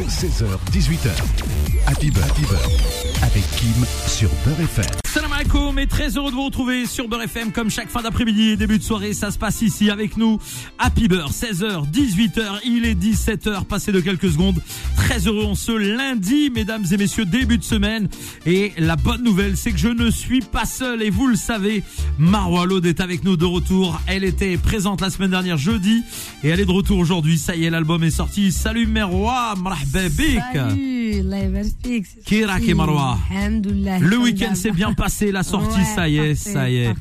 16h, 18h. Happy Beurre, Happy Beurre, avec Kim sur Beurre FM. Salam alaikum et très heureux de vous retrouver sur Beurre FM comme chaque fin d'après-midi et début de soirée. Ça se passe ici avec nous. Happy Beurre, 16h, 18h. Il est 17h, passé de quelques secondes. Très heureux en ce lundi, mesdames et messieurs, début de semaine. Et la bonne nouvelle, c'est que je ne suis pas seul et vous le savez. Marwa Lode est avec nous de retour. Elle était présente la semaine dernière jeudi et elle est de retour aujourd'hui. Ça y est, l'album est sorti. Salut Merwa, مرحبا بك Marwa. Le week-end s'est bien passé, la sortie, ça, y est, ça, y est.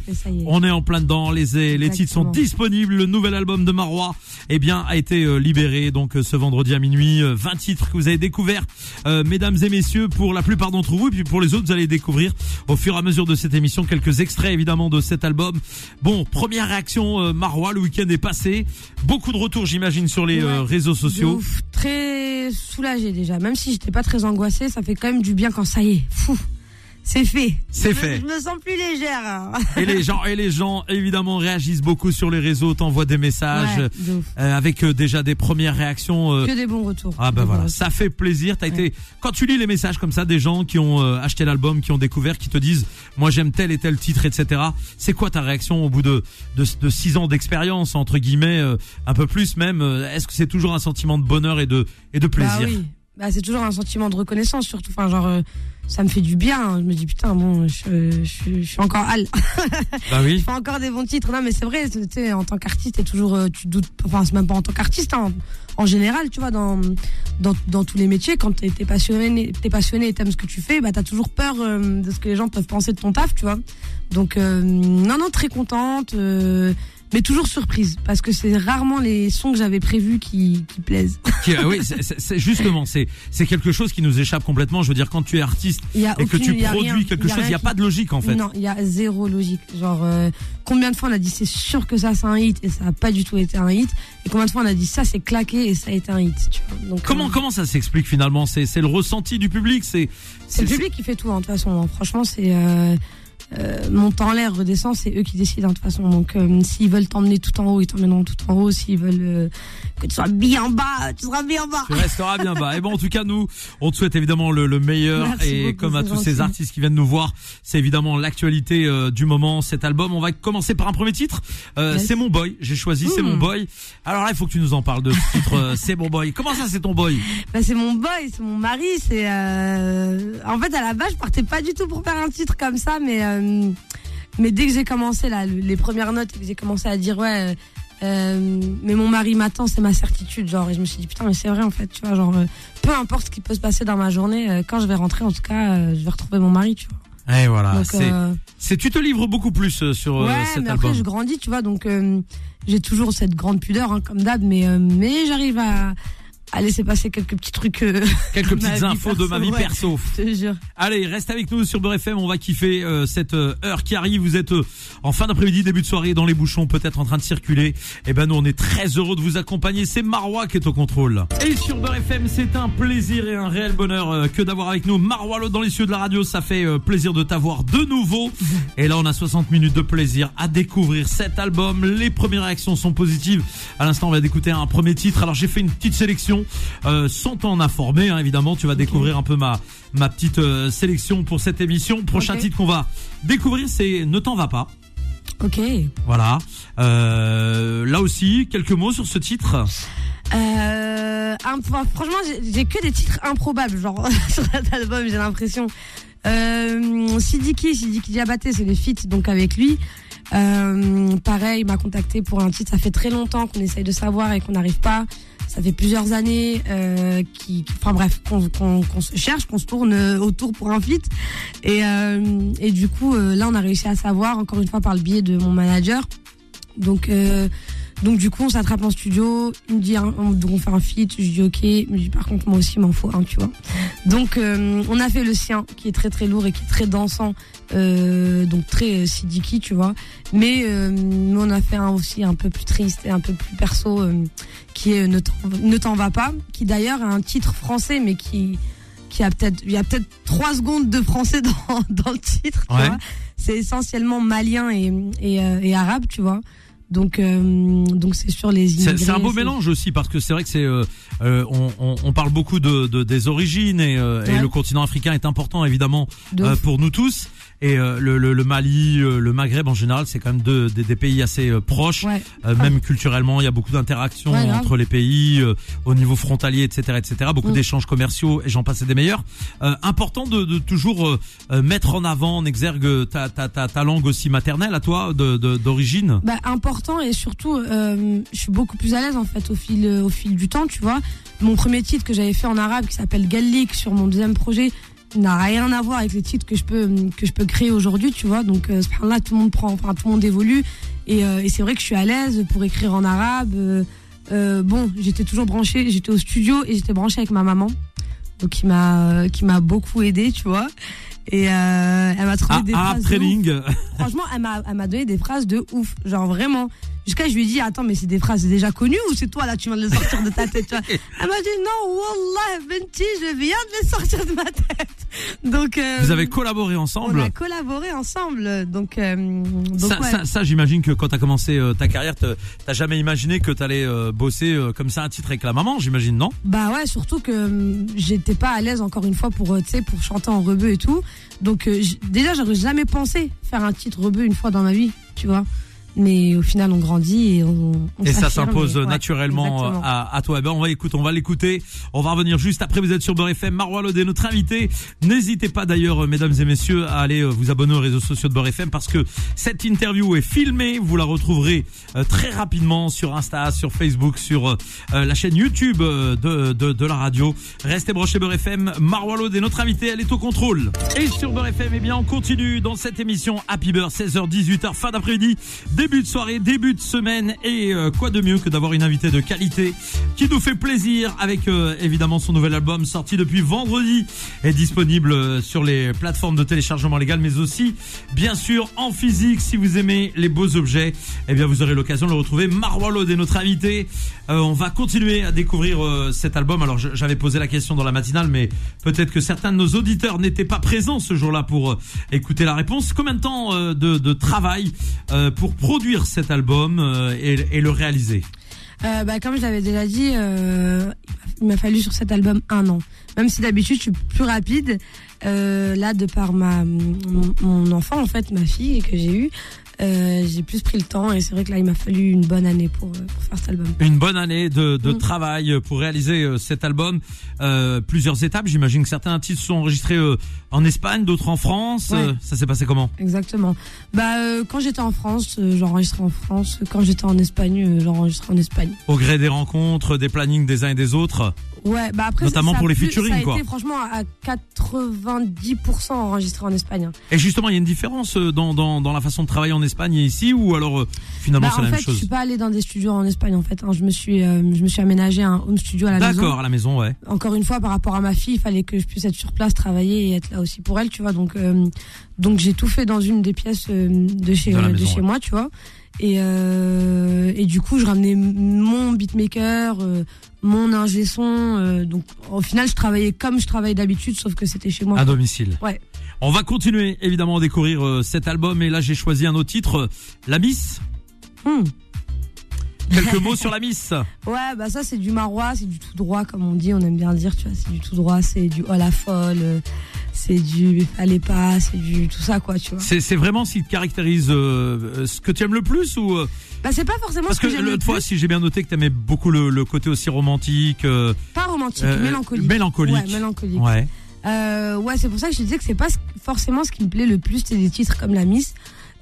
On est en plein dedans, les, titres sont disponibles. Le nouvel album de Marwa eh bien, a été euh, libéré donc euh, ce vendredi à minuit. Euh, 20 titres que vous avez découverts, mesdames et messieurs, pour la plupart d'entre vous. Et puis pour les autres, vous allez découvrir au fur et à mesure de cette émission quelques extraits évidemment de cet album. Bon, première réaction euh, Marwa, le week-end est passé. Beaucoup de retours, j'imagine, sur les réseaux sociaux. Très soulagé déjà, même si j'étais pas très angoissée, ça fait quand même du bien quand ça y est. Fou. C'est fait. C'est fait. Je me sens plus légère. hein. Et les gens, et les gens évidemment réagissent beaucoup sur les réseaux, t'envoient des messages Ouais, euh, avec euh, déjà des premières réactions. euh, Que des bons retours. Ah bah Des voilà, ça fait plaisir. T'as été quand tu lis les messages comme ça des gens qui ont acheté l'album, qui ont découvert, qui te disent moi j'aime tel et tel titre, etc. C'est quoi ta réaction au bout de de, de six ans d'expérience entre guillemets, un peu plus même Est-ce que c'est toujours un sentiment de bonheur et de et de plaisir? Bah oui. Bah c'est toujours un sentiment de reconnaissance surtout. Enfin genre euh, ça me fait du bien. Je me dis putain bon je, je, je suis encore Al. Bah oui. Je fais encore des bons titres. Non mais c'est vrai. Tu sais en tant qu'artiste t'es toujours euh, tu doutes. Enfin c'est même pas en tant qu'artiste. Hein, en général tu vois dans dans, dans tous les métiers quand t'es t'es passionné t'es passionné et t'aimes ce que tu fais bah t'as toujours peur euh, de ce que les gens peuvent penser de ton taf tu vois. Donc non non très contente. Mais toujours surprise parce que c'est rarement les sons que j'avais prévus qui, qui plaisent. Euh, oui, c'est- justement c'est c'est quelque chose qui nous échappe complètement. Je veux dire quand tu es artiste et que aucune- tu y a produis rien- quelque chose, il y a pas de logique en fait. Non, il y a zéro logique. Genre, euh, combien de fois on a dit c'est sûr que ça c'est un hit et ça a pas du tout été un hit Et combien de fois on a dit ça c'est claqué et ça a été un hit tu vois. Donc, Comment euh, comment ça s'explique finalement? C'est c'est le ressenti du public, c'est C'est le public qui fait tout, hein, de toute façon. hein. Franchement, c'est. Euh, euh, monte en l'air, redescend, c'est eux qui décident, hein, de toute façon. Donc, euh, s'ils veulent t'emmener tout en haut, ils t'emmèneront tout en haut. S'ils veulent euh, que tu sois bien bas, tu seras bien bas. Tu resteras bien bas. Et bon, en tout cas, nous, on te souhaite évidemment le, le meilleur. Merci et beaucoup, comme à tous ces artistes qui viennent nous voir, c'est évidemment l'actualité euh, du moment, cet album. On va commencer par un premier titre. Euh, Yes. C'est mon boy. J'ai choisi C'est mon boy. Alors là, il faut que tu nous en parles de ce titre. c'est mon boy. Comment ça, c'est ton boy? Bah, c'est mon boy, c'est mon mari. C'est. Euh... En fait, à la base, je partais pas du tout pour faire un titre comme ça, mais. Euh, Mais dès que j'ai commencé, là, le- les premières notes, que j'ai commencé à dire, ouais. euh, euh, mais mon mari m'attend, c'est ma certitude, genre, et je me suis dit, putain, mais c'est vrai, en fait, tu vois, genre, euh, peu importe ce qui peut se passer dans ma journée, quand je vais rentrer, en tout cas, je vais retrouver mon mari, tu vois. Et voilà. Donc, c'est, tu te livres beaucoup plus sur ouais, cet mais album. après, je grandis, tu vois, donc, j'ai toujours cette grande pudeur, hein, comme d'hab, mais, mais j'arrive à, à laisser passer quelques petits trucs, euh, Quelques petites infos de ma vie ouais. perso. je te jure. Allez, reste avec nous sur Beurre FM, on va kiffer euh, cette euh, heure qui arrive. Vous êtes euh, en fin d'après-midi, début de soirée, dans les bouchons, peut-être en train de circuler. Et ben nous, on est très heureux de vous accompagner. C'est Marois qui est au contrôle. Et sur Beurre FM, c'est un plaisir et un réel bonheur euh, que d'avoir avec nous Marois Lode dans les cieux de la radio. Ça fait euh, plaisir de t'avoir de nouveau. Et là, on a 60 minutes de plaisir à découvrir cet album. Les premières réactions sont positives. À l'instant, on va d'écouter un premier titre. Alors, j'ai fait une petite sélection. Euh, sans t'en informer, hein, évidemment, tu vas découvrir un peu ma ma petite euh, sélection pour cette émission. Prochain titre qu'on va découvrir, c'est Ne t'en va pas. Ok. Voilà. Euh, là aussi, quelques mots sur ce titre. Euh, franchement, j'ai- que des titres improbables, genre sur cet album, j'ai l'impression. Euh, Sidiki, Sidiki Diabaté, c'est des feats donc avec lui. Euh, pareil, il m'a contacté pour un titre. Ça fait très longtemps qu'on essaye de savoir et qu'on n'arrive pas. Ça fait plusieurs années, euh, qu'on se cherche, qu'on se tourne euh, autour pour un feat. Et, euh, et du coup, là, on a réussi à savoir, encore une fois, par le biais de mon manager. Donc, donc du coup, on s'attrape en studio. Il me dit, hein, on, fait un feat. Je dis ok. Dit par contre, moi aussi, il m'en faut un, tu vois. Donc, euh, on a fait le sien, qui est très très lourd et qui est très dansant, euh, donc très euh, sidiki, tu vois. Mais, euh, mais on a fait un aussi un peu plus triste et un peu plus perso, euh, qui est euh, ne t'en- va pas, qui d'ailleurs a un titre français, mais qui qui a peut-être il y a peut-être trois secondes de français dans dans le titre. tu vois. C'est essentiellement malien et et, euh, et arabe, tu vois. Donc, euh, donc c'est sur les C'est immigrés. c'est un beau mélange aussi parce que c'est vrai que c'est euh, euh, on, on, on parle beaucoup de, de- des origines et, euh, et le continent africain est important évidemment De euh, pour nous tous et euh, le, le, le Mali, euh, le Maghreb en général c'est quand même deux, des, des pays assez euh, proches Ouais. euh, même culturellement il y a beaucoup d'interactions Ouais, entre les pays euh, au niveau frontalier etc etc beaucoup Mm. d'échanges commerciaux et j'en passe et des meilleurs euh, important de, de toujours mettre en avant en exergue ta, ta, ta, ta langue aussi maternelle à toi de de- d'origine Bah, important et surtout, euh, je suis beaucoup plus à l'aise en fait au fil, au fil du temps, tu vois. Mon premier titre que j'avais fait en arabe qui s'appelle Gallik sur mon deuxième projet n'a rien à voir avec les titres que je peux que je peux créer aujourd'hui, tu vois. Donc, euh, subhanallah, tout le monde prend, enfin tout le monde évolue et, euh, et c'est vrai que je suis à l'aise pour écrire en arabe. Euh, euh, bon, j'étais toujours branchée, j'étais au studio et j'étais branchée avec ma maman, donc qui m'a euh, qui m'a beaucoup aidée, tu vois. Et euh, elle m'a trouvé ah, des ah, phrases de ouf. Franchement, elle m'a, elle m'a donné des phrases de ouf. Genre vraiment. Jusqu'à je lui ai dit, attends, mais c'est des phrases déjà connues ou c'est toi là, tu viens de les sortir de ta tête, tu vois. Elle m'a dit, non, Wallah, Benti, je viens de les sortir de ma tête. Donc, euh, vous avez collaboré on ensemble a collaboré ensemble. Donc, euh, donc ça, ouais. ça, ça, j'imagine que quand t'as commencé euh, ta carrière, t'as jamais imaginé que t'allais euh, bosser comme ça un titre avec la maman, j'imagine, non? Bah ouais, surtout que j'étais pas à l'aise encore une fois pour, tu pour chanter en rebeu et tout. Donc déjà, j'aurais jamais pensé faire un titre rebeu une fois dans ma vie, tu vois. Mais au final, on grandit et on. on Et ça s'impose ouais, naturellement euh, à, à toi. Eh ben, on va écouter, on va l'écouter. On va revenir juste après. Vous êtes sur Beurre FM. Marois Lodé, notre invité. N'hésitez pas d'ailleurs, euh, mesdames et messieurs, à aller euh, vous abonner aux réseaux sociaux de Beurre FM parce que cette interview est filmée. Vous la retrouverez très rapidement sur Insta, sur Facebook, sur la chaîne YouTube de, de, de la radio. Restez branchés Beurre FM. Marois Lodé, notre invité, elle est au contrôle. Et sur Beurre FM, eh bien, on continue dans cette émission Happy Beurre, 16h, 18h, fin d'après-midi, début de soirée, début de semaine. Et euh, quoi de mieux que d'avoir une invitée de qualité qui nous fait plaisir avec euh, évidemment son nouvel album sorti depuis vendredi est disponible euh, sur les plateformes de téléchargement légal mais aussi bien sûr en physique. Si vous aimez les beaux objets eh bien vous aurez l'occasion de le retrouver. Marwa est notre invité. Euh, on va continuer à découvrir euh, cet album. Alors j'avais posé la question dans la matinale mais peut-être que certains de nos auditeurs n'étaient pas présents ce jour-là pour euh, écouter la réponse. Combien de temps de, de travail pour cet album euh, et, le réaliser Euh, bah, comme je l'avais déjà dit, euh, il m'a fallu sur cet album un an. Même si d'habitude je suis plus rapide, là de par ma mon, mon enfant en fait, ma fille que j'ai eue, euh, j'ai plus pris le temps et c'est vrai que là il m'a fallu une bonne année pour, euh, pour faire cet album. Une bonne année de, de Mm. travail pour réaliser euh, cet album. Euh, plusieurs étapes. J'imagine que certains titres sont enregistrés en Espagne, d'autres en France. Ouais. Ça s'est passé comment? Exactement. Bah euh, quand j'étais en France, j'enregistrais en France. Quand j'étais en Espagne, j'enregistrais en Espagne. Au gré des rencontres, des plannings des uns et des autres. Ouais, bah après Notamment ça a pour les pu- featuring, ça a quoi. été franchement à 90% enregistré en Espagne. hein. Et justement, il y a une différence euh, dans, dans, dans la façon de travailler en Espagne et ici, ou alors euh, finalement Bah, c'est en la fait, même je chose suis pas allée dans des studios en Espagne en fait. hein. Je me suis, euh, je me suis aménagé un home studio à la maison. D'accord, à la maison, ouais. Encore une fois, par rapport à ma fille, il fallait que je puisse être sur place, travailler et être là aussi pour elle, tu vois. Donc, euh, donc j'ai tout fait dans une des pièces euh, de chez, De chez ouais. moi, tu vois. Et, euh, et du coup, je ramenais mon beatmaker, euh, mon ingé son. euh, donc, au final, je travaillais comme je travaille d'habitude, sauf que c'était chez moi. À domicile. Ouais. On va continuer évidemment à découvrir cet album et là j'ai choisi un autre titre, La Miss. Hmm. Quelques mots sur La Miss. Ouais, bah ça c'est du marois, c'est du tout droit comme on dit, on aime bien dire, tu vois, c'est du tout droit, c'est du oh la folle, c'est du fallait pas, c'est du tout ça quoi, tu vois. C'est vraiment ce qui te caractérise euh, ce que tu aimes le plus ou euh, Bah c'est pas forcément parce ce que, que l'autre fois si j'ai bien noté que tu aimais beaucoup le, le côté aussi romantique euh, pas romantique, euh, mélancolique. mélancolique. Ouais, mélancolique. Ouais. Euh, ouais, c'est pour ça que je te disais que c'est pas forcément ce qui me plaît le plus, c'est des titres comme La Miss.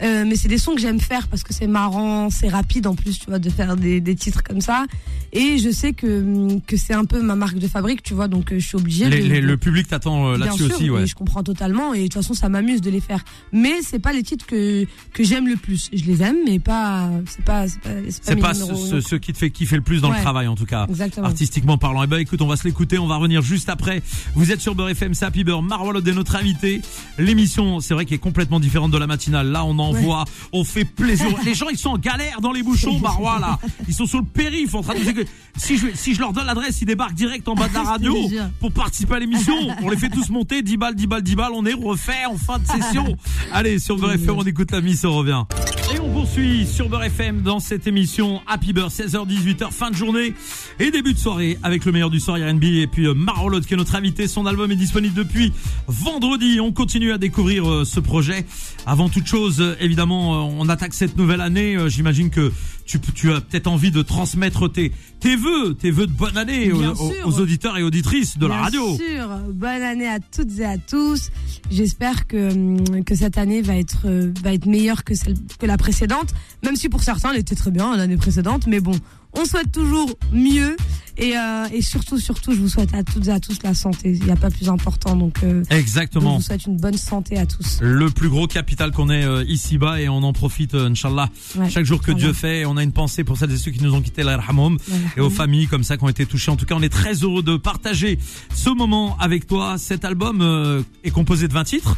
Euh, mais c'est des sons que j'aime faire parce que c'est marrant, c'est rapide en plus, tu vois, de faire des, des titres comme ça. Et je sais que, que c'est un peu ma marque de fabrique, tu vois, donc euh, je suis obligée Les- de, les- de- le public t'attend euh, là-dessus aussi ouais. et je comprends totalement et de toute façon ça m'amuse de les faire. Mais c'est pas les titres que que j'aime le plus. Je les aime mais pas c'est pas c'est pas C'est mes pas ce, qui te fait kiffer le plus dans le travail en tout cas. Exactement. Artistiquement parlant. Eh ben écoute, on va se l'écouter, on va revenir juste après. Vous êtes sur Beurre FM, Happy Beurre, Marwalod est notre invité. L'émission, c'est vrai qu'elle est complètement différente de la matinale. Là, on envoie, on fait plaisir. les gens, ils sont en galère dans les bouchons, Marwa là. Ils sont sur le périph' en train de que si je si je leur donne l'adresse, ils débarquent direct en bas de la radio pour participer à l'émission. On les fait tous monter 10 balles, 10 balles, 10 balles, on est refait en fin de session. Allez, sur Beurre FM, on écoute la miss, on revient. Et on poursuit sur Beurre FM dans cette émission Happy Beurre 16h-18h fin de journée et début de soirée avec le meilleur du soir R&B et puis euh, Marolot qui est notre invité. Son album est disponible depuis vendredi. On continue à découvrir euh, ce projet. Avant toute chose, euh, évidemment, on attaque cette nouvelle année. J'imagine que tu, tu as peut-être envie de transmettre tes, tes vœux, tes vœux de bonne année aux, Bien auditeurs et auditrices de la Bien radio. sûr. Bonne année à toutes et à tous. J'espère que hum, que cette année va être euh, va être meilleure que celle que la précédente, même si pour certains elle était très bien l'année précédente, mais bon, on souhaite toujours mieux et euh, et surtout surtout je vous souhaite à toutes et à tous la santé. Il n'y a pas plus important donc euh, je Exactement. vous souhaite une bonne santé à tous. Le plus gros capital qu'on ait euh, ici-bas et on en profite, euh, Inch'Allah, Ouais. chaque jour que. Dieu fait. On a une pensée pour celles et ceux qui nous ont quittés, la yarhamhum, et aux familles comme ça qui ont été touchées. En tout cas, on est très heureux de partager ce moment avec toi. Cet album euh, est composé de 20 titres.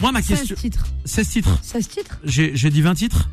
Moi, ma 16 question... titres. 16 titres 16 titres J'ai j'ai dit 20 titres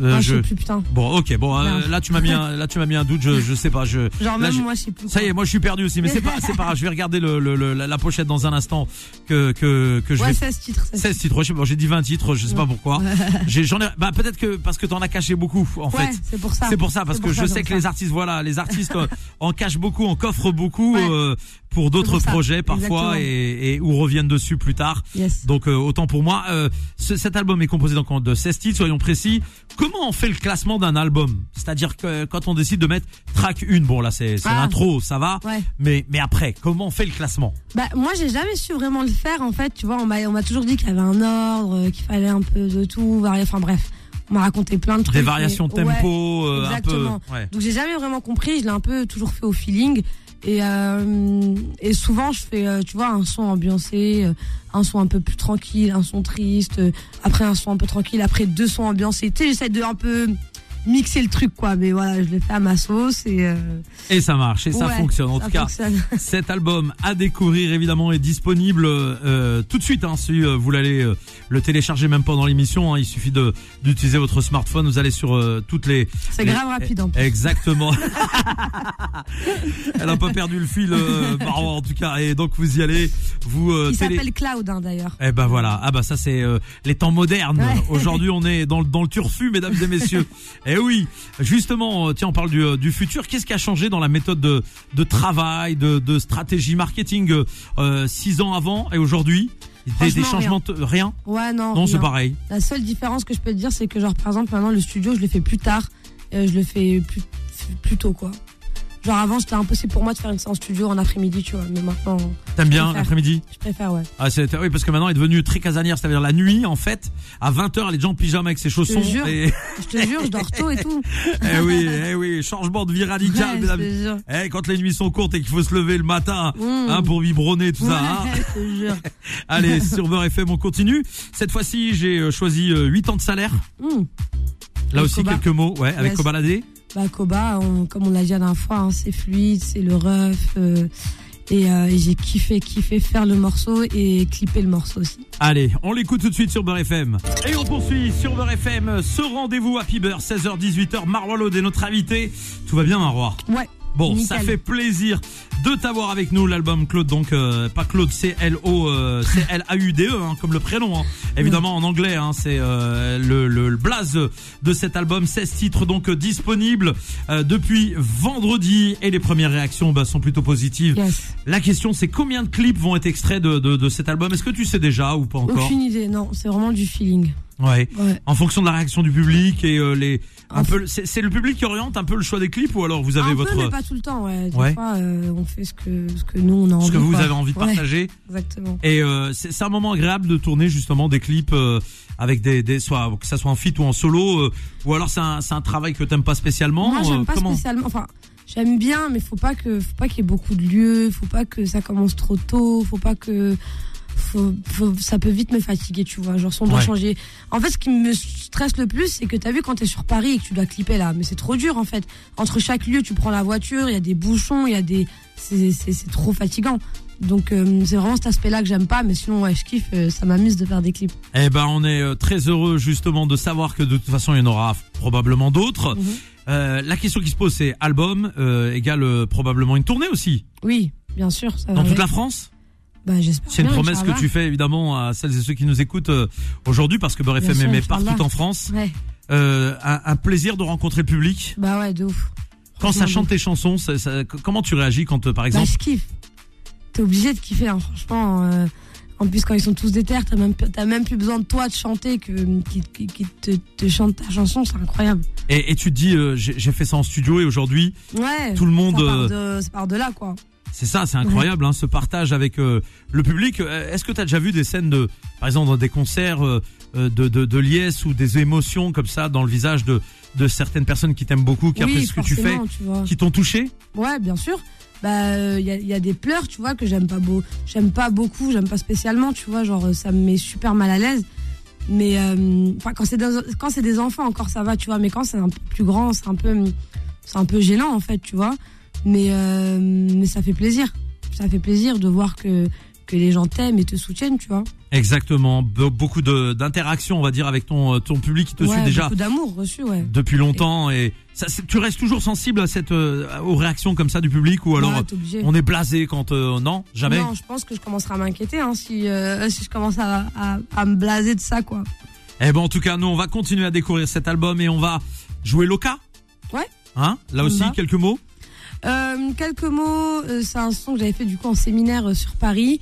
Euh, ah, je je- sais plus putain. Bon, ok, bon, euh, là tu m'as mis un, là tu m'as mis un doute, je, je sais pas, je. Genre là, même je- moi je sais plus. Ça y est, moi je suis perdu aussi, mais c'est pas, c'est pas grave. Je vais regarder le, le- le- la, pochette dans un instant que que que je Ouais, vais 16 titres. 16 16 titres. Sais pas, j'ai dit 20 titres, je sais pas pourquoi. J'ai, j'en ai, bah, peut-être que, parce que t'en as caché beaucoup, en Ouais, fait. c'est pour ça. C'est pour ça, parce que je sais que les artistes, voilà, les artistes euh, en cachent beaucoup, en coffrent beaucoup, euh, pour d'autres projets parfois et, et ou reviennent dessus plus tard. Yes. Donc euh, autant pour moi, euh, ce- cet album est composé donc de 16 titres, soyons précis. Comment on fait le classement d'un album? C'est-à-dire que quand on décide de mettre track 1, bon là c'est Ah. l'intro, ça va, Ouais. mais mais après, comment on fait le classement? Bah moi j'ai jamais su vraiment le faire en fait, tu vois, on m'a on m'a toujours dit qu'il y avait un ordre, euh, qu'il fallait un peu de tout, varier, enfin bref, on m'a raconté plein de trucs. Des variations de mais- ouais. tempo, euh, un peu. exactement. Ouais. Donc j'ai jamais vraiment compris, je l'ai un peu toujours fait au feeling et euh, et souvent je fais euh, tu vois un son ambiancé, euh, un son un peu plus tranquille, un son triste, euh, après un son un peu tranquille, après deux sons ambiancés. Tu sais, j'essaie de un peu mixer le truc quoi, mais voilà, je l'ai fait à ma sauce et euh, Et ça marche, et ça ouais, fonctionne. En ça tout cas. Cet album à découvrir évidemment est disponible euh, tout de suite. Hein, si euh, vous l'allez euh, le télécharger même pendant l'émission, hein, il suffit de d'utiliser votre smartphone. Vous allez sur euh, toutes les. C'est les- grave rapide en plus. Exactement. Elle a pas perdu le fil, euh, Marwa, en tout cas. Et donc vous y allez, vous euh, Il télé- s'appelle Cloud hein, d'ailleurs. eh ben voilà, ah bah ça c'est euh, les temps modernes. Ouais. Aujourd'hui on est dans, le- dans le turfu, mesdames et messieurs. Eh oui, justement, euh, tiens on parle du, euh, du futur. Qu'est-ce qui a changé dans la méthode de, de travail, de, de stratégie marketing euh, six ans avant et aujourd'hui des, changements, t- rien. Ouais, non. Non, c'est rien. pareil. La seule différence que je peux te dire, c'est que, genre, par exemple, maintenant, le studio, je le fais plus tard. Euh, je le fais plus, plus tôt, quoi. Genre, avant, c'était impossible pour moi de faire une séance studio en après-midi, tu vois. Mais maintenant, T'aimes bien l'après-midi? Je préfère, ouais. ah, c'est- Oui, parce que maintenant il est devenu très casanière, c'est-à-dire la nuit en fait, à 20h elle est déjà en pyjama avec ses chaussons. jure. Et, Je te jure, je dors tôt et tout. eh oui, eh oui, changement de vie radical, Ouais, je mesdames. te jure. Eh, quand les nuits sont courtes et qu'il faut se lever le matin Mmh. hein, pour vibronner tout ça. hein. Je te jure. Allez, sur Beurre FM, on continue. Cette fois-ci, j'ai euh, choisi euh, 8 ans de salaire. Mmh. Là Avec aussi, Koba. quelques mots. Ouais, avec Ouais, Kobaladé. Bah, Koba, on- comme on l'a dit la dernière fois, hein, c'est fluide, c'est le rough. euh, et euh, et j'ai kiffé, kiffé faire le morceau et clipper le morceau aussi. Allez, on l'écoute tout de suite sur Beurre FM. Et on poursuit sur Beurre FM ce rendez-vous Happy Beurre, 16h-18h. Marwa Lode est notre invité. Tout va bien, Marwa? Ouais. Bon, Nickel. ça fait plaisir de t'avoir avec nous, l'album Claude, donc euh, pas Claude, C-L-O, euh, C-L-A-U-D-E, hein, comme le prénom, hein. évidemment en anglais, hein, c'est euh, le, le, le blaze de cet album, 16 titres donc euh, disponibles euh, depuis vendredi, et les premières réactions bah, sont plutôt positives. Yes. La question c'est combien de clips vont être extraits de, de, de cet album? Est-ce que tu sais déjà ou pas encore? Aucune idée, non, c'est vraiment du feeling. Ouais. Ouais. En fonction de la réaction du public et euh, les un En peu, c'est c'est le public qui oriente un peu le choix des clips ou alors vous avez un votre peu, mais pas tout le temps, ouais. Des Ouais. fois, euh, on fait ce que, ce que nous, on a envie. ce que vous quoi. avez envie de Ouais, partager. exactement. Et euh, c'est c'est un moment agréable de tourner justement des clips euh, avec des, des soit que ça soit en feat ou en solo, euh, ou alors c'est un, c'est un travail que t'aimes pas spécialement. Moi, j'aime pas comment spécialement. Enfin, j'aime bien, mais faut pas que, faut pas qu'il y ait beaucoup de lieux, faut pas que ça commence trop tôt, faut pas que, faut, faut- ça peut vite me fatiguer, tu vois. Genre, si on doit Ouais. changer. En fait, ce qui me stresse le plus, c'est que t'as vu quand t'es sur Paris et que tu dois clipper là, mais c'est trop dur en fait. Entre chaque lieu, tu prends la voiture, il y a des bouchons, il y a des, c'est, trop fatigant. Donc euh, c'est vraiment cet aspect-là que j'aime pas, mais sinon ouais, je kiffe, euh, ça m'amuse de faire des clips. Eh ben, on est euh, très heureux justement de savoir que de toute façon il y en aura probablement d'autres. Mhm. Euh, la question qui se pose c'est album égale probablement une tournée aussi Oui, bien sûr. Ça va dans toute la France. Bah. C'est une promesse que tu fais évidemment à celles et ceux qui nous écoutent euh, aujourd'hui parce que Beurre FM sûr, partout en France. Ouais. euh, un, un plaisir de rencontrer le public Bah ouais, de ouf. Quand ça chante tes chansons, ça- ça- comment tu réagis quand, euh, par Bah, exemple je kiffe. T'es obligé de kiffer, hein, franchement. en plus, quand ils sont tous déter, t'as même, t'as même plus besoin de toi de chanter que qui, qui te, te chante ta chanson, c'est incroyable. et, et tu te dis, j'ai fait ça en studio et aujourd'hui, Ouais. Tout le monde, Ça part, de, ça part de là, quoi. C'est ça, c'est incroyable, hein, ce partage avec euh, le public. Euh, Est-ce que tu as déjà vu des scènes de, par exemple, dans des concerts euh, de, de, de liesse ou des émotions comme ça dans le visage de, de certaines personnes qui t'aiment beaucoup, qui oui, apprécient ce que tu fais, tu qui t'ont touché? Ouais, bien sûr. Bah, il y, a, y a des pleurs, tu vois, que j'aime pas beau, j'aime pas beaucoup, j'aime pas spécialement, tu vois, genre ça me met super mal à l'aise. Mais enfin, quand c'est des, quand c'est des enfants encore ça va, tu vois, mais quand c'est un peu plus grand, c'est un peu c'est un peu gênant en fait, tu vois. Mais euh, mais ça fait plaisir, ça fait plaisir de voir que que les gens t'aiment et te soutiennent, tu vois. Exactement, Be- beaucoup d'interactions, on va dire, avec ton, ton public qui te ouais, suit déjà beaucoup d'amour reçu, ouais. depuis longtemps. Et ça, tu restes toujours sensible à cette, euh, aux réactions comme ça du public ou alors Ouais, on est blasé quand euh, non, jamais? Non, je pense que je commencerai à m'inquiéter hein, si euh, si je commence à, à à me blaser de ça, quoi. Eh ben en tout cas, nous on va continuer à découvrir cet album et on va jouer Loca. Ouais. Hein Là aussi va. quelques mots? Euh, quelques mots, euh, c'est un son que j'avais fait du coup en séminaire euh, sur Paris.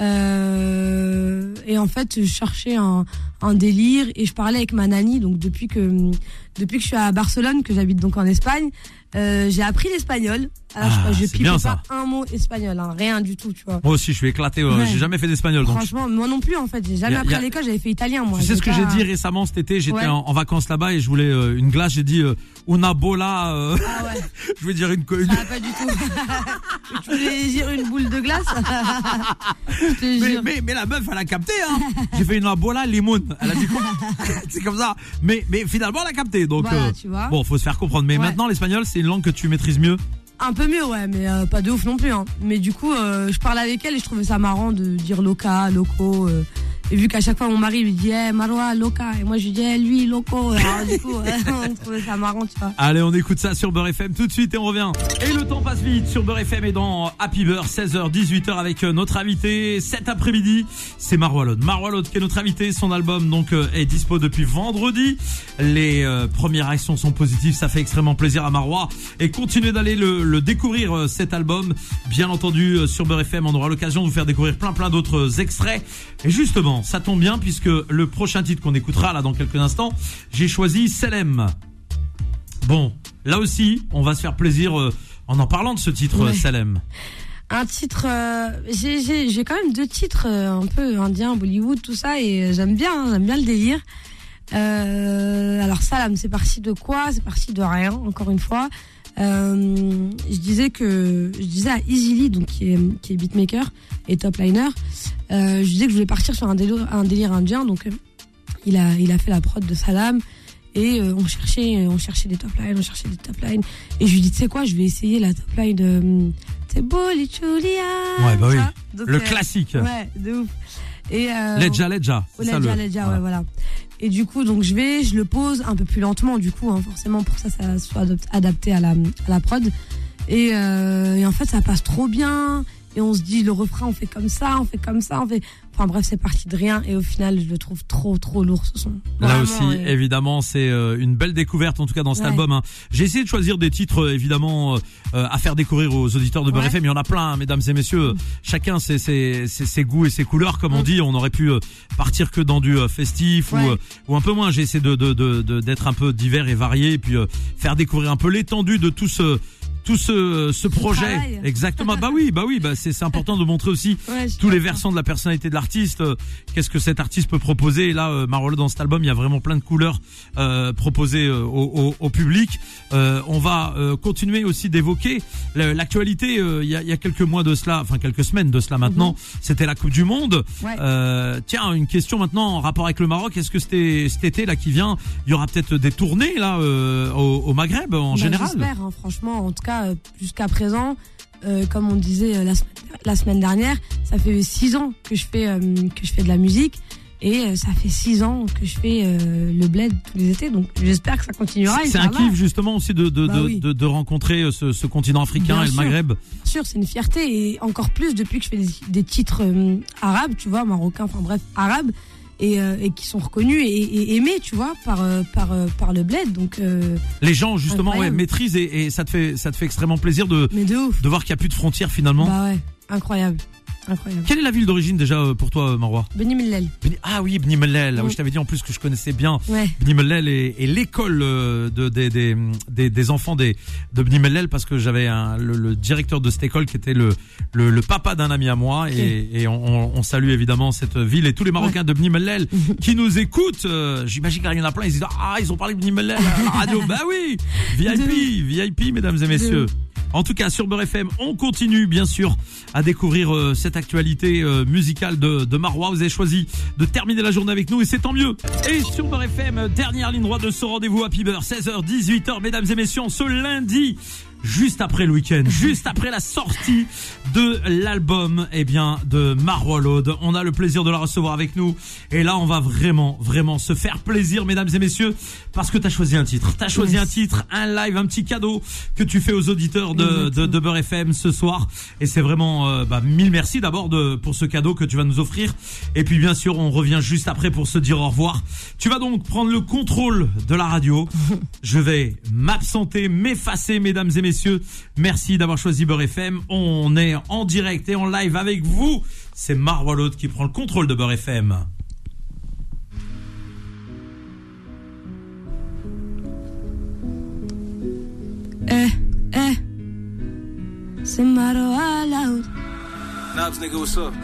Euh, et en fait, je cherchais un, un délire et je parlais avec ma nanny. Donc depuis que depuis que je suis à Barcelone, que j'habite donc en Espagne, euh, j'ai appris l'espagnol. Ah, je, je pipais bien, pas ça. un mot espagnol, hein, rien du tout, tu vois. Moi aussi, je suis éclaté. euh, Ouais. J'ai jamais fait d'espagnol, donc. Franchement, moi non plus en fait. J'ai jamais a- appris a- à l'école. J'avais fait italien moi. Tu sais ce que j'ai dit récemment cet été? J'étais Ouais. en, en vacances là-bas et je voulais euh, une glace. J'ai dit euh, una bola. Ah ouais, je veux dire une. pas du tout. tu voulais dire une boule de glace Je te Mais, jure. mais, mais la meuf, elle a capté. Hein. J'ai fait une bola limon. Elle a dit quoi? C'est comme ça. Mais, mais finalement, elle a capté. Donc Voilà, tu vois. bon, faut se faire comprendre. Mais maintenant, l'espagnol, c'est une langue que tu maîtrises mieux. Un peu mieux, ouais, mais euh, pas de ouf non plus. Hein. Mais du coup, euh, je parlais avec elle et je trouvais ça marrant de dire loca, loco. euh. Et vu qu'à chaque fois mon mari lui dit, eh, Marois, loca. Et moi je lui dis, eh, lui, loco. Alors du coup, on trouvait ça marrant, tu vois. Allez, on écoute ça sur Beurre FM tout de suite et on revient. Et le temps passe vite sur Beurre FM et dans Happy Beurre, 16h, 18h avec euh, notre invité cet après-midi. C'est Marwa Lode. Marwa Lode qui est notre invité. Son album donc euh, est dispo depuis vendredi. Les euh, premières réactions sont positives. Ça fait extrêmement plaisir à Marwa. Et continuez d'aller le, le découvrir cet album. Bien entendu, sur Beurre FM, on aura l'occasion de vous faire découvrir plein plein d'autres extraits. Et justement, ça tombe bien puisque le prochain titre qu'on écoutera là dans quelques instants, j'ai choisi Selem. Bon, là aussi, on va se faire plaisir euh, en en parlant de ce titre, Ouais. euh, Salem. Un titre, euh, j'ai- quand même deux titres euh, un peu indiens, Bollywood, tout ça, et j'aime bien, hein, j'aime bien le délire. Alors Salam, c'est parti de quoi? C'est parti de rien, encore une fois. Euh, je disais que je disais à Easily, donc qui est, qui est beatmaker et top liner, euh, je disais que je voulais partir sur un délire, un délire indien, donc euh, il a il a fait la prod de Salam et euh, on cherchait on cherchait des top lines, on cherchait des top lines et je lui dis tu sais quoi, je vais essayer la top line de c'est Boli Chulia. Ouais, bah oui. Donc, Le euh, classique. Ouais, de ouf. Et euh, Ledja, Ledja. Oh, c'est ça, Ledja, le- Ledja, voilà. ouais, voilà. Et du coup, donc je vais, je le pose un peu plus lentement, du coup, hein, forcément pour que ça, ça soit adapté à la, à la prod. Et, euh, et en fait, ça passe trop bien. Et on se dit, le refrain, on fait comme ça, on fait comme ça, on fait. Enfin bref, c'est parti de rien. Et au final, je le trouve trop, trop lourd ce son. Là aussi, et- évidemment, c'est euh, une belle découverte, en tout cas dans cet Ouais. album. hein. J'ai essayé de choisir des titres, euh, évidemment, euh, euh, à faire découvrir aux auditeurs de Beurre Ouais. FM. Il y en a plein, hein, mesdames et messieurs. Chacun ses, ses, ses, ses goûts et ses couleurs, comme on Mm. dit. On aurait pu euh, partir que dans du euh, festif Ouais. ou, euh, ou un peu moins. J'ai essayé de de- de- de- d'être un peu divers et varié, et puis euh, faire découvrir un peu l'étendue de tout ce tout ce, ce projet. travail. Exactement. bah oui, bah oui, bah c'est important de montrer aussi Ouais, tous les versants de la personnalité de l'artiste. euh, Qu'est-ce que cet artiste peut proposer Et là, euh, Marolo dans cet album, il y a vraiment plein de couleurs euh, proposées euh, au, au- au public. Euh, on va euh, continuer aussi d'évoquer l'actualité. euh, il, y a, il y a quelques mois de cela, enfin quelques semaines de cela maintenant, c'était la Coupe du Monde. Mhm. Ouais. Euh, tiens, une question maintenant en rapport avec le Maroc. Est-ce que c'était cet été là qui vient, il y aura peut-être des tournées là euh, au, au Maghreb en Bah, général? J'espère, hein, franchement. En tout cas, euh, jusqu'à présent, euh, comme on disait euh, la, semaine, la semaine dernière, ça fait six ans que je fais euh, que je fais de la musique et ça fait six ans que je fais euh, le bled tous les étés. Donc j'espère que ça continuera. C'est un kiff justement aussi de de, Bah de, oui. de, de rencontrer ce, ce continent africain Bien et le. Maghreb. Bien sûr, c'est une fierté et encore plus depuis que je fais des, des titres euh, arabes, tu vois, marocains, enfin bref, arabes. Et, euh, et qui sont reconnus et, et aimés, tu vois, par euh, par euh, par le bled. Donc Les gens justement ouais, maîtrisent et, ça te fait ça te fait extrêmement plaisir de de de voir qu'il n'y a plus de frontières finalement. Bah ouais, incroyable, incroyable. Quelle est la ville d'origine déjà euh, pour toi, euh, Marois Beni Mellel. Beni- Ah oui, Mellel. Ah oui, Mm. je t'avais dit en plus que je connaissais bien Ouais. Bni Mellel et, et l'école euh, de, des, des, des, des enfants des, de Bni Mellel parce que j'avais le, le directeur de cette école qui était le, le, le papa d'un ami à moi et, et on, on- on salue évidemment cette ville et tous les Marocains de Bni Mellel qui nous écoutent. Euh, J'imagine qu'il y en a plein, ils se disent ah ils ont parlé de Bni Mellel à la radio. bah oui, VIP, VIP mesdames et messieurs. En tout cas, sur Beurre FM, on continue bien sûr à découvrir euh, cette actualité euh, musicale de, de Marois. Vous avez choisi de terminer la journée avec nous et c'est tant mieux. Et sur Beurre FM, dernière ligne droite de ce rendez-vous Happy Beurre, 16h, 18h, mesdames et messieurs, ce lundi. Juste après le week-end, juste après la sortie de l'album, eh bien, de Laude. On a le plaisir de la recevoir avec nous. Et là, on va vraiment, vraiment se faire plaisir, mesdames et messieurs, parce que t'as choisi un titre. T'as choisi Yes. un titre, un live, un petit cadeau que tu fais aux auditeurs de, de, de Beurre FM ce soir. Et c'est vraiment, euh, bah, mille merci d'abord de, pour ce cadeau que tu vas nous offrir. Et puis, bien sûr, on revient juste après pour se dire au revoir. Tu vas donc prendre le contrôle de la radio. Je vais m'absenter, m'effacer, mesdames et messieurs. Merci d'avoir choisi Beurre FM. On est en direct et en live avec vous. C'est Marwa Laude qui prend le contrôle de Beurre FM. Eh, eh. C'est Maroa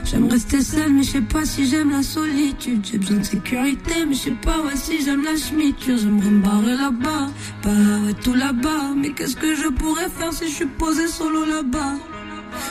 J'aime rester seule, mais je sais pas si j'aime la solitude. J'ai besoin de sécurité, mais je sais pas si j'aime la schmiture. J'aimerais me barrer là-bas, pas tout là-bas. Mais qu'est-ce que je pourrais faire si je suis posé solo là-bas?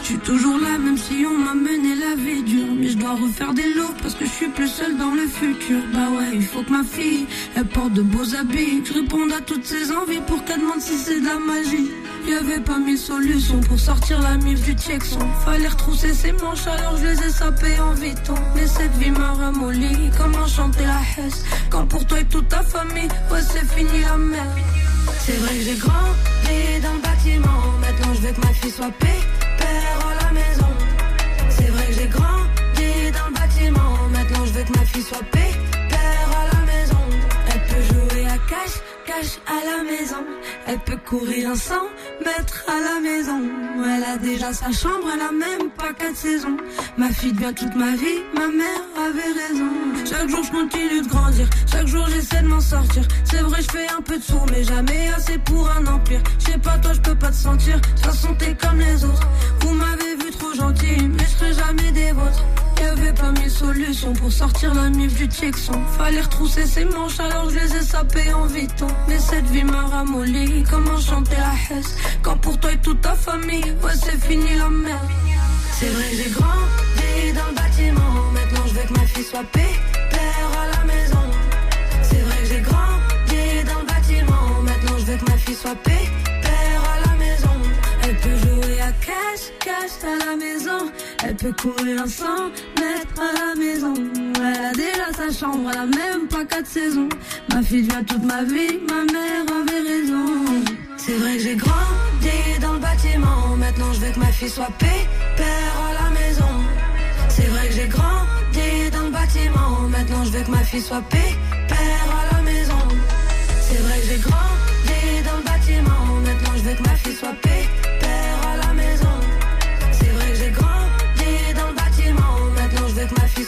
Je suis toujours là, même si on m'a mené la vie dure. Mais je dois refaire des lots parce que je suis plus seule dans le futur. Bah ouais, il faut que ma fille, elle porte de beaux habits. Que je réponde à toutes ses envies pour qu'elle demande si c'est de la magie. Y'avait pas mille solutions pour sortir la mif du Tchexon. Fallait retrousser ses manches, alors je les ai sapées en viton. Mais cette vie m'a ramolli. Comment chanter la hesse quand pour toi et toute ta famille, ouais, c'est fini la merde. C'est vrai que j'ai grandi dans le bâtiment. Maintenant, je veux que ma fille soit père ma fille soit père à la maison. Elle peut jouer à cache, cache à la maison. Elle peut courir un 100 mètres à la maison. Elle a déjà sa chambre, elle a même pas quatre saisons. Ma fille devient toute ma vie, ma mère avait raison. Chaque jour je continue de grandir, chaque jour j'essaie de m'en sortir. C'est vrai, je fais un peu de sous, mais jamais assez pour un empire. Je sais pas, toi, je peux pas te sentir. Façon, t'es comme les autres. Vous m'avez vu trop gentil, mais je serai jamais des vôtres. Pour sortir la mif du Tchexon. Fallait retrousser ses manches, alors je les ai sapées en viton. Mais cette vie m'a ramolli. Comment chanter la hesse quand pour toi et toute ta famille, ouais, c'est fini la merde. C'est vrai j'ai grandi dans le bâtiment. Maintenant, je veux que ma fille soit père à la maison. C'est vrai que j'ai grandi dans le bâtiment. Maintenant, je veux que ma fille soit père cache-cache à la maison. Elle peut courir un 100 mètres à la maison. Elle a déjà sa chambre, elle a même pas quatre saisons. Ma fille devient toute ma vie, ma mère avait raison. C'est vrai que j'ai grandi dans le bâtiment. Maintenant, je veux que ma fille soit père à la maison. C'est vrai que j'ai grandi dans le bâtiment. Maintenant, je veux que ma fille soit père à la maison. C'est vrai que j'ai grandi dans le bâtiment. Maintenant, je veux que ma fille soit père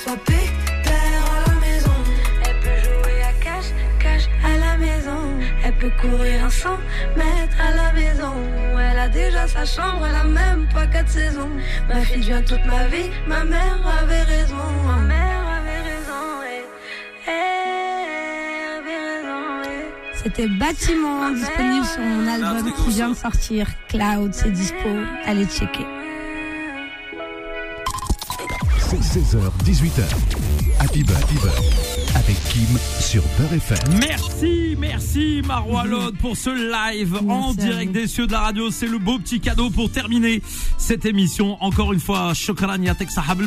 veux que ma fille soit père à la maison. Elle peut jouer à cache, cache à la maison. Elle peut courir un 100 mètres à la maison. Elle a déjà sa chambre, elle a même pas quatre saisons. Ma fille vient toute ma vie, ma mère avait raison. Ma mère avait raison, et elle avait raison, et C'était Bâtiment, disponible sur mon album qui vient de sortir. Cloud, c'est dispo. Allez checker. C'est 16h, 18h. Happy Bird, Happy Bird. Avec Kim sur Beurre FM. Merci, merci Marois Laude pour ce live en Merci direct des cieux de la radio. C'est le beau petit cadeau pour terminer cette émission. Encore une fois, Shokran Yatek Sahab.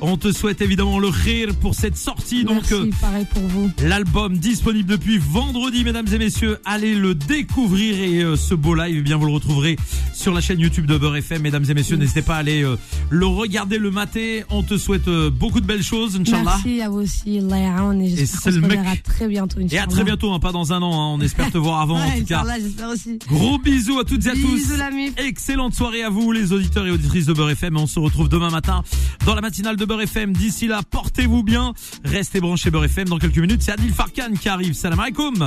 On te souhaite évidemment le rire pour cette sortie. Donc, Merci, euh, pareil pour vous. L'album disponible depuis vendredi, mesdames et messieurs. Allez le découvrir et euh, ce beau live, eh bien vous le retrouverez sur la chaîne YouTube de Beurre FM, mesdames et messieurs. N'hésitez pas à aller euh, le regarder, le mater année. On te souhaite euh, beaucoup de belles choses, Inch'Allah. Merci à vous aussi, Allah et Et j'espère c'est qu'on se le mec- reverra très bientôt, Et à très bientôt, hein, pas dans un an. hein. On espère te voir avant, en tout cas. Aussi. Gros bisous à toutes et à tous. La. Excellente soirée à vous, les auditeurs et auditrices de Beurre FM. On se retrouve demain matin dans la matinale de Beurre FM. D'ici là, portez-vous bien. Restez branchés Beurre FM. Dans quelques minutes, c'est Adil Farkan qui arrive. Salam alaikum.